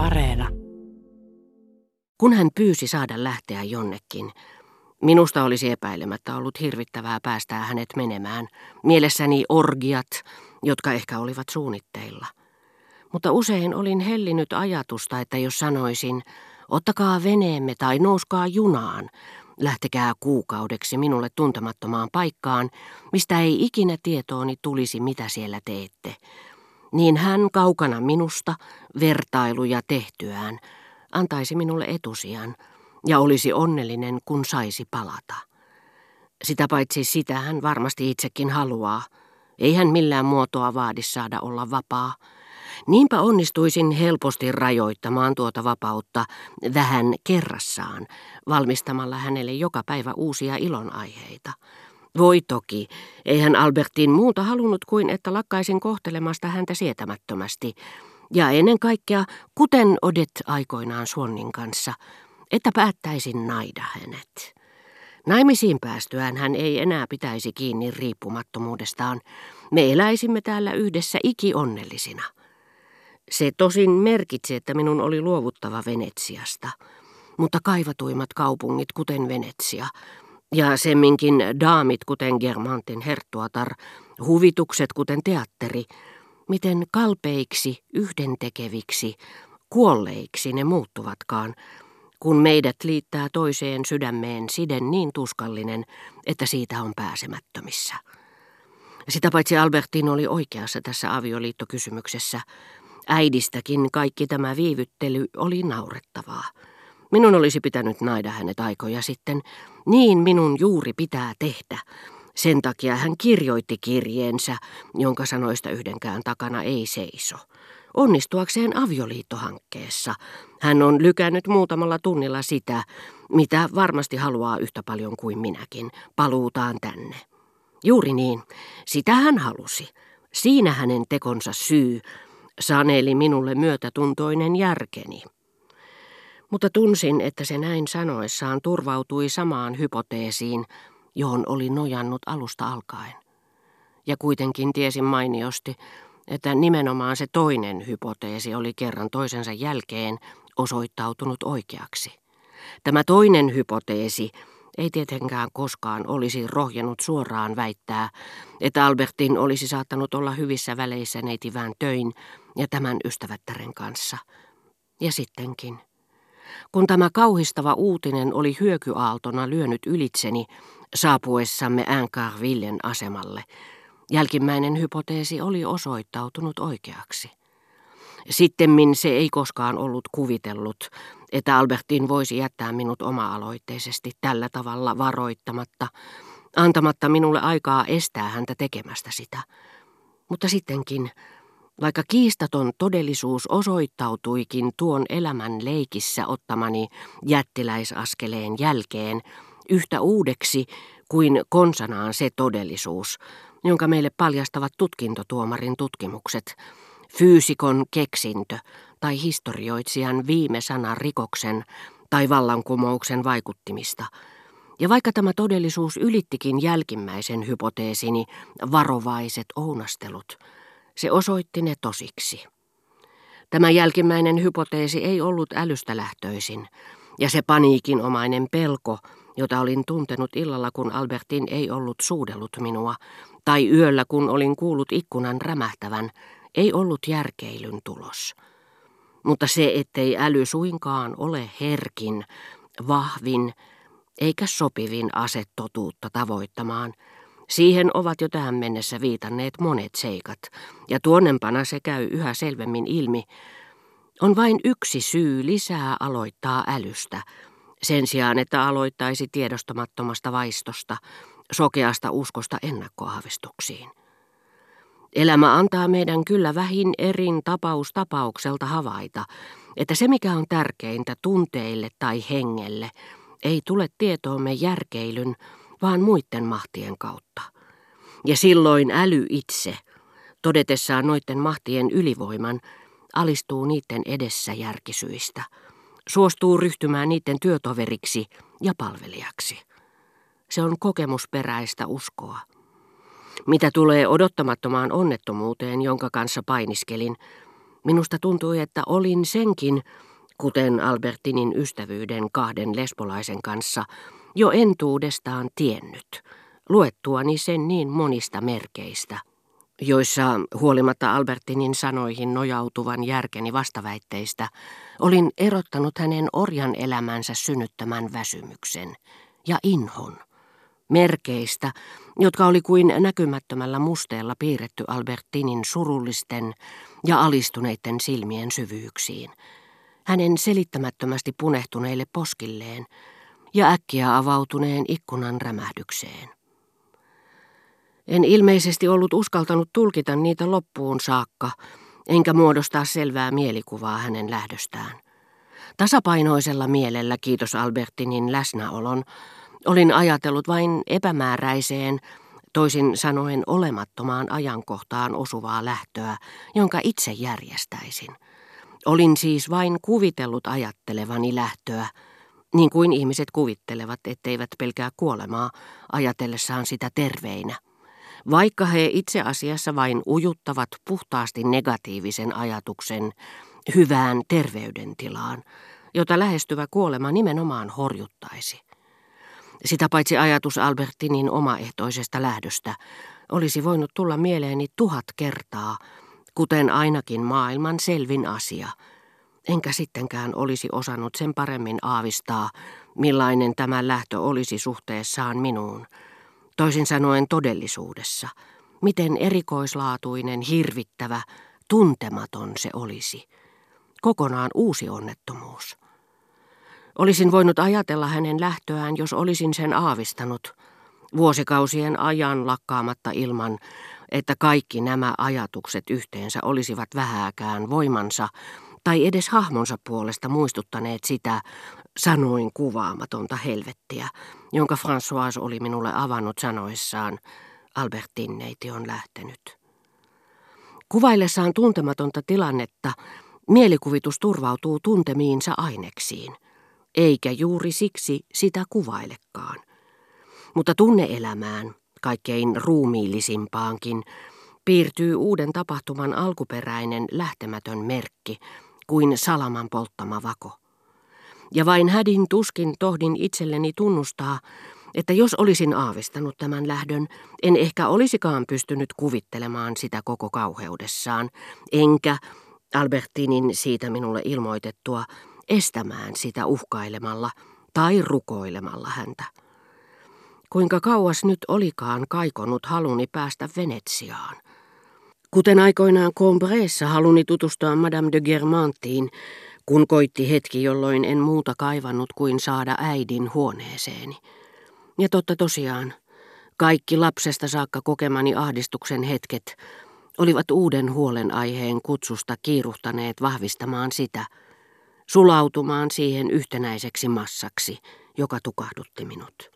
Areena. Kun hän pyysi saada lähteä jonnekin, minusta olisi epäilemättä ollut hirvittävää päästää hänet menemään. Mielessäni orgiat, jotka ehkä olivat suunnitteilla. Mutta usein olin hellinyt ajatusta, että jos sanoisin, ottakaa veneemme tai nouskaa junaan, lähtekää kuukaudeksi minulle tuntemattomaan paikkaan, mistä ei ikinä tietooni tulisi, mitä siellä teette, niin hän kaukana minusta, vertailuja tehtyään, antaisi minulle etusijan ja olisi onnellinen, kun saisi palata. Sitä paitsi sitä hän varmasti itsekin haluaa. Ei hän millään muotoa vaadi saada olla vapaa. Niinpä onnistuisin helposti rajoittamaan tuota vapautta vähän kerrassaan, valmistamalla hänelle joka päivä uusia ilonaiheita. Voi toki, eihän Albertin muuta halunnut kuin, että lakkaisin kohtelemasta häntä sietämättömästi. Ja ennen kaikkea, kuten Odet aikoinaan Suonnin kanssa, että päättäisin naida hänet. Naimisiin päästyään hän ei enää pitäisi kiinni riippumattomuudestaan. Me eläisimme täällä yhdessä ikionnellisina. Se tosin merkitsi, että minun oli luovuttava Venetsiasta. Mutta kaivatuimmat kaupungit, kuten Venetsia, ja semminkin daamit, kuten Germantin herttuatar, huvitukset, kuten teatteri, miten kalpeiksi, yhdentekeviksi, kuolleiksi ne muuttuvatkaan, kun meidät liittää toiseen sydämeen siden niin tuskallinen, että siitä on pääsemättömissä. Sitä paitsi Albertin oli oikeassa tässä avioliittokysymyksessä. Äidistäkin kaikki tämä viivyttely oli naurettavaa. Minun olisi pitänyt naida hänet aikoja sitten. Niin minun juuri pitää tehdä. Sen takia hän kirjoitti kirjeensä, jonka sanoista yhdenkään takana ei seiso. Onnistuakseen avioliittohankkeessa hän on lykännyt muutamalla tunnilla sitä, mitä varmasti haluaa yhtä paljon kuin minäkin, paluutaan tänne. Juuri niin, sitä hän halusi. Siinä hänen tekonsa syy, saneli minulle myötätuntoinen järkeni. Mutta tunsin, että se näin sanoessaan turvautui samaan hypoteesiin, johon oli nojannut alusta alkaen. Ja kuitenkin tiesin mainiosti, että nimenomaan se toinen hypoteesi oli kerran toisensa jälkeen osoittautunut oikeaksi. Tämä toinen hypoteesi ei tietenkään koskaan olisi rohjennut suoraan väittää, että Albertin olisi saattanut olla hyvissä väleissä neitivään töin ja tämän ystävättären kanssa. Ja sittenkin. Kun tämä kauhistava uutinen oli hyökyaaltona lyönyt ylitseni saapuessamme Ancarvillen asemalle, jälkimmäinen hypoteesi oli osoittautunut oikeaksi. Sittemmin se ei koskaan ollut kuvitellut, että Albertin voisi jättää minut oma-aloitteisesti tällä tavalla varoittamatta, antamatta minulle aikaa estää häntä tekemästä sitä. Mutta sittenkin vaikka kiistaton todellisuus osoittautuikin tuon elämän leikissä ottamani jättiläisaskeleen jälkeen yhtä uudeksi kuin konsanaan se todellisuus, jonka meille paljastavat tutkintotuomarin tutkimukset, fyysikon keksintö tai historioitsijan viime sanan rikoksen tai vallankumouksen vaikuttimista. Ja vaikka tämä todellisuus ylittikin jälkimmäisen hypoteesini varovaiset ounastelut, se osoitti ne tosiksi. Tämä jälkimmäinen hypoteesi ei ollut älystä lähtöisin, ja se paniikinomainen pelko, jota olin tuntenut illalla, kun Albertin ei ollut suudellut minua, tai yöllä, kun olin kuullut ikkunan rämähtävän, ei ollut järkeilyn tulos. Mutta se, ettei äly suinkaan ole herkin, vahvin eikä sopivin asetotuutta tavoittamaan – Siihen ovat jo tähän mennessä viitanneet monet seikat, ja tuonnempana se käy yhä selvemmin ilmi. On vain yksi syy lisää aloittaa älystä, sen sijaan että aloittaisi tiedostamattomasta vaistosta, sokeasta uskosta ennakkoaavistuksiin. Elämä antaa meidän kyllä vähin erin tapaus tapaukselta havaita, että se mikä on tärkeintä tunteille tai hengelle, ei tule tietoomme järkeilyn, vaan muiden mahtien kautta. Ja silloin äly itse, todetessaan noiden mahtien ylivoiman, alistuu niiden edessä järkisyistä, suostuu ryhtymään niiden työtoveriksi ja palvelijaksi. Se on kokemusperäistä uskoa. Mitä tulee odottamattomaan onnettomuuteen, jonka kanssa painiskelin, Minusta tuntui, että olin senkin, kuten Albertinin ystävyyden kahden lesbolaisen kanssa, jo entuudestaan tiennyt, luettuani sen niin monista merkeistä, joissa huolimatta Albertinin sanoihin nojautuvan järkeni vastaväitteistä, olin erottanut hänen orjan elämänsä synnyttämän väsymyksen ja inhon. Merkeistä, jotka oli kuin näkymättömällä musteella piirretty Albertinin surullisten ja alistuneiden silmien syvyyksiin, hänen selittämättömästi punehtuneille poskilleen ja äkkiä avautuneen ikkunan rämähdykseen. En ilmeisesti ollut uskaltanut tulkita niitä loppuun saakka, enkä muodostaa selvää mielikuvaa hänen lähdöstään. Tasapainoisella mielellä, kiitos Albertinin läsnäolon, Olin ajatellut vain epämääräiseen, toisin sanoen olemattomaan ajankohtaan osuvaa lähtöä, jonka itse järjestäisin. Olin siis vain kuvitellut ajattelevani lähtöä, niin kuin ihmiset kuvittelevat, etteivät pelkää kuolemaa ajatellessaan sitä terveinä. Vaikka he itse asiassa vain ujuttavat puhtaasti negatiivisen ajatuksen hyvään terveydentilaan, jota lähestyvä kuolema nimenomaan horjuttaisi. Sitä paitsi ajatus Albertinin omaehtoisesta lähdöstä olisi voinut tulla mieleeni tuhat kertaa, kuten ainakin maailman selvin asia. Enkä sittenkään olisi osannut sen paremmin aavistaa, millainen tämä lähtö olisi suhteessaan minuun. Toisin sanoen todellisuudessa, miten erikoislaatuinen, hirvittävä, tuntematon se olisi. Kokonaan uusi onnettomuus. Olisin voinut ajatella hänen lähtöään, jos olisin sen aavistanut, vuosikausien ajan lakkaamatta ilman, että kaikki nämä ajatukset yhteensä olisivat vähääkään voimansa tai edes hahmonsa puolesta muistuttaneet sitä sanoin kuvaamatonta helvettiä, jonka François oli minulle avannut sanoissaan, Albertin neiti on lähtenyt. Kuvaillessaan tuntematonta tilannetta, mielikuvitus turvautuu tuntemiinsa aineksiin – eikä juuri siksi sitä kuvailekaan. Mutta tunneelämään, kaikkein ruumiillisimpaankin, piirtyy uuden tapahtuman alkuperäinen lähtemätön merkki kuin salaman polttama vako. Ja vain hädin tuskin tohdin itselleni tunnustaa, että jos olisin aavistanut tämän lähdön, en ehkä olisikaan pystynyt kuvittelemaan sitä koko kauheudessaan, enkä Albertinin siitä minulle ilmoitettua estämään sitä uhkailemalla tai rukoilemalla häntä. Kuinka kauas nyt olikaan kaikonut haluni päästä Venetsiaan. Kuten aikoinaan Combreessa haluni tutustua Madame de Germantiin, kun koitti hetki, jolloin en muuta kaivannut kuin saada äidin huoneeseeni. Ja totta tosiaan, kaikki lapsesta saakka kokemani ahdistuksen hetket olivat uuden huolenaiheen kutsusta kiiruhtaneet vahvistamaan sitä – sulautumaan siihen yhtenäiseksi massaksi, joka tukahdutti minut.